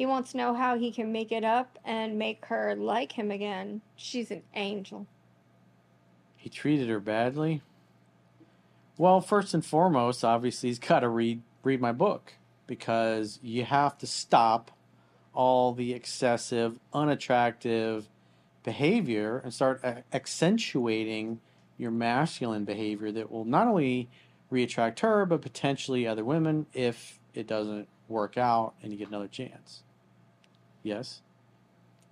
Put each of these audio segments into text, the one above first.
He wants to know how he can make it up and make her like him again. She's an angel. He treated her badly. Well, first and foremost, obviously, he's got to read read my book because you have to stop all the excessive, unattractive behavior and start accentuating your masculine behavior that will not only reattract her but potentially other women if it doesn't work out and you get another chance. Yes.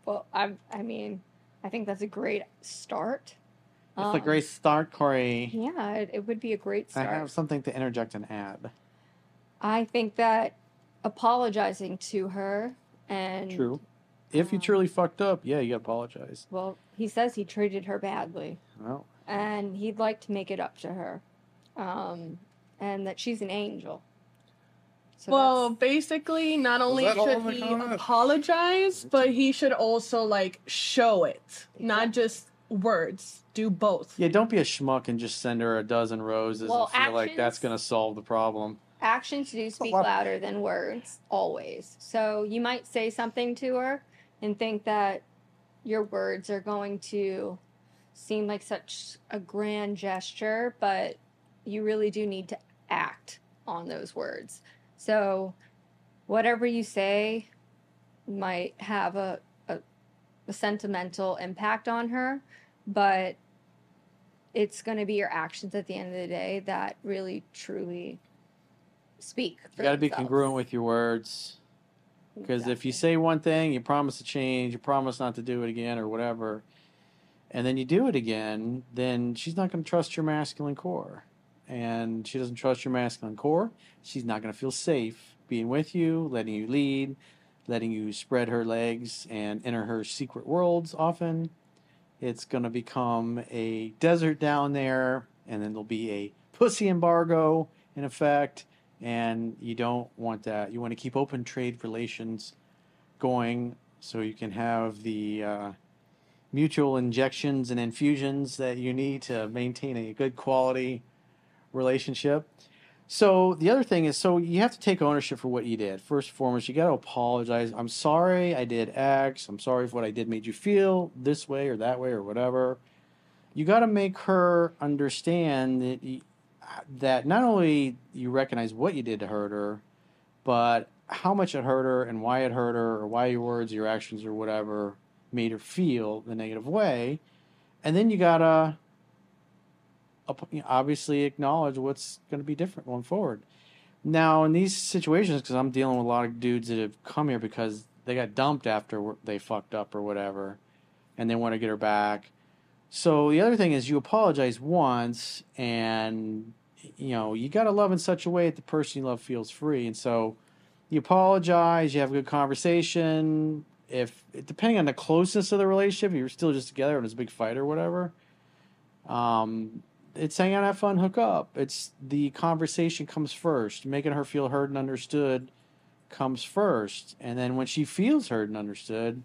Well, I I mean, I think that's a great start. It's um, a great start, Corey. Yeah, it, it, would be a great start. I have something to interject and add. I think that apologizing to her and true. If um, you truly fucked up, yeah, you gotta apologize. Well, he says he treated her badly. Well, and he'd like to make it up to her, um, and that she's an angel. So well, basically, not only should he apologize, but he should also like show it, exactly. not just words. Do both. Yeah, don't be a schmuck and just send her a dozen roses well, and feel actions, like that's going to solve the problem. Actions do speak louder than words, always. So you might say something to her and think that your words are going to seem like such a grand gesture, but you really do need to act on those words. So, whatever you say might have a, a, a sentimental impact on her, but it's going to be your actions at the end of the day that really truly speak. you got to be congruent with your words. Because exactly. if you say one thing, you promise to change, you promise not to do it again or whatever, and then you do it again, then she's not going to trust your masculine core and she doesn't trust your masculine core, she's not going to feel safe being with you, letting you lead, letting you spread her legs and enter her secret worlds often. It's going to become a desert down there, and then there'll be a pussy embargo in effect, and you don't want that. You want to keep open trade relations going so you can have the uh, mutual injections and infusions that you need to maintain a good quality relationship. So the other thing is, so you have to take ownership for what you did. First and foremost, you got to apologize. I'm sorry I did X. I'm sorry if what I did made you feel this way or that way or whatever. You got to make her understand that you, that not only you recognize what you did to hurt her, but how much it hurt her and why it hurt her or why your words, your actions, or whatever made her feel the negative way. And then you gotta obviously acknowledge what's going to be different going forward. Now, in these situations, because I'm dealing with a lot of dudes that have come here because they got dumped after they fucked up or whatever, and they want to get her back. So the other thing is, you apologize once, and you know you got to love in such a way that the person you love feels free. And so you apologize, you have a good conversation. If depending on the closeness of the relationship, you're still just together and it's a big fight or whatever. Um, it's hang out, have fun, hook up. It's the conversation comes first. Making her feel heard and understood comes first. And then when she feels heard and understood,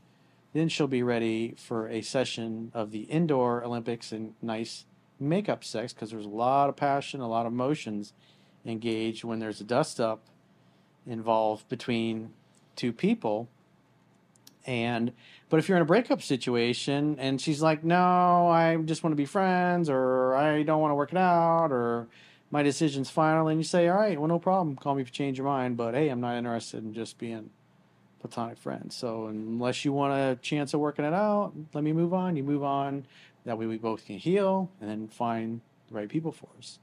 then she'll be ready for a session of the indoor Olympics and nice makeup sex because there's a lot of passion, a lot of emotions engaged when there's a dust up involved between two people. And but if you're in a breakup situation and she's like, "No, I just want to be friends," or "I don't want to work it out," or "My decision's final," and you say, "All right, well, no problem. Call me if you change your mind, but hey, I'm not interested in just being platonic friends. So unless you want a chance of working it out, let me move on. You move on. That way, we both can heal and then find the right people for us."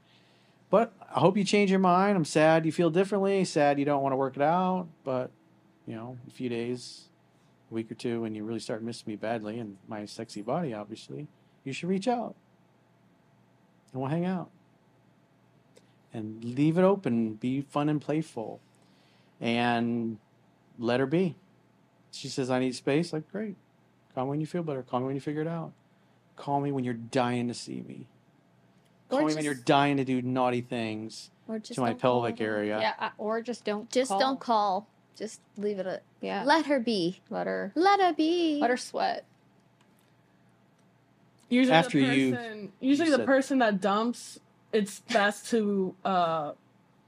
But I hope you change your mind. I'm sad you feel differently. Sad you don't want to work it out, but you know, a few days a week or two and you really start missing me badly and my sexy body, obviously, you should reach out and we'll hang out. And leave it open, be fun and playful, and let her be. She says, I need space. Like, great. Call me when you feel better. Call me when you figure it out. Call me when you're dying to see me. Call or me just, when you're dying to do naughty things to my pelvic area. Yeah, or just don't. Just call. don't call. Just leave it. At, yeah. Let her be. Let her. Let her be. Let her sweat. Usually After the person, you, usually you the person that dumps, it's best to, uh,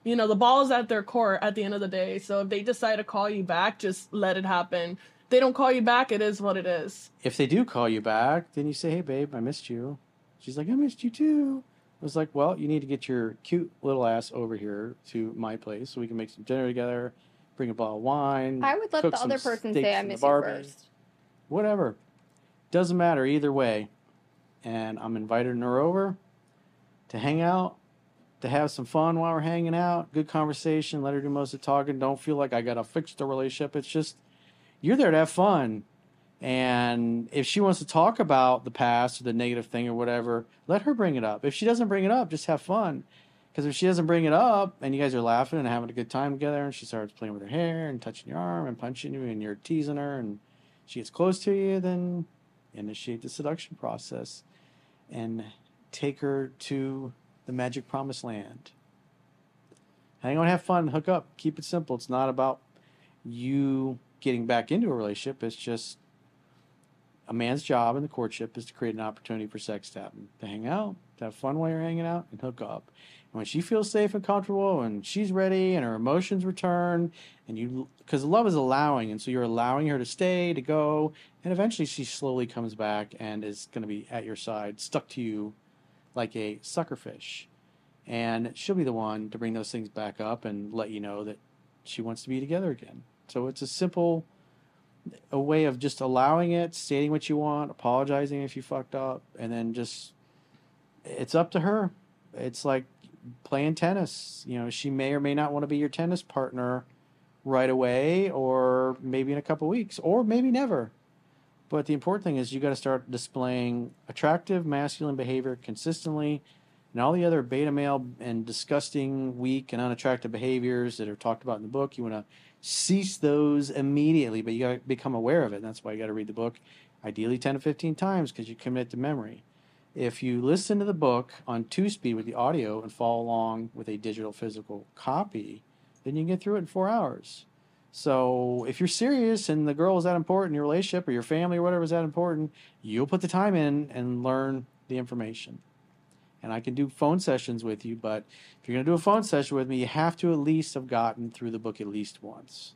you know, the ball's at their court at the end of the day. So if they decide to call you back, just let it happen. If they don't call you back, it is what it is. If they do call you back, then you say, "Hey, babe, I missed you." She's like, "I missed you too." I was like, "Well, you need to get your cute little ass over here to my place so we can make some dinner together, bring a bottle of wine." I would let the other person say, "I miss you first. Whatever, doesn't matter either way and I'm inviting her over to hang out, to have some fun while we're hanging out, good conversation, let her do most of the talking. Don't feel like I got to fix the relationship. It's just you're there to have fun. And if she wants to talk about the past or the negative thing or whatever, let her bring it up. If she doesn't bring it up, just have fun. Because if she doesn't bring it up and you guys are laughing and having a good time together and she starts playing with her hair and touching your arm and punching you and you're teasing her and she gets close to you, then initiate the seduction process and take her to the magic promised land. Hang on, have fun, hook up, keep it simple. It's not about you getting back into a relationship. It's just a man's job in the courtship is to create an opportunity for sex to happen, to hang out, to have fun while you're hanging out, and hook up. And when she feels safe and comfortable, and she's ready, and her emotions return, and you, because love is allowing, and so you're allowing her to stay, to go, and eventually she slowly comes back and is going to be at your side, stuck to you like a suckerfish. And she'll be the one to bring those things back up and let you know that she wants to be together again. So it's a simple a way of just allowing it, stating what you want, apologizing if you fucked up, and then just it's up to her. It's like playing tennis. You know, she may or may not want to be your tennis partner right away, or maybe in a couple weeks, or maybe never. But the important thing is you got to start displaying attractive masculine behavior consistently, and all the other beta male and disgusting, weak, and unattractive behaviors that are talked about in the book. You want to cease those immediately, but you got to become aware of it. And that's why you got to read the book, ideally 10 to 15 times, because you commit to memory. If you listen to the book on two speed with the audio and follow along with a digital physical copy, then you can get through it in four hours. So if you're serious and the girl is that important, your relationship or your family or whatever is that important, you'll put the time in and learn the information. And I can do phone sessions with you, but if you're going to do a phone session with me, you have to at least have gotten through the book at least once.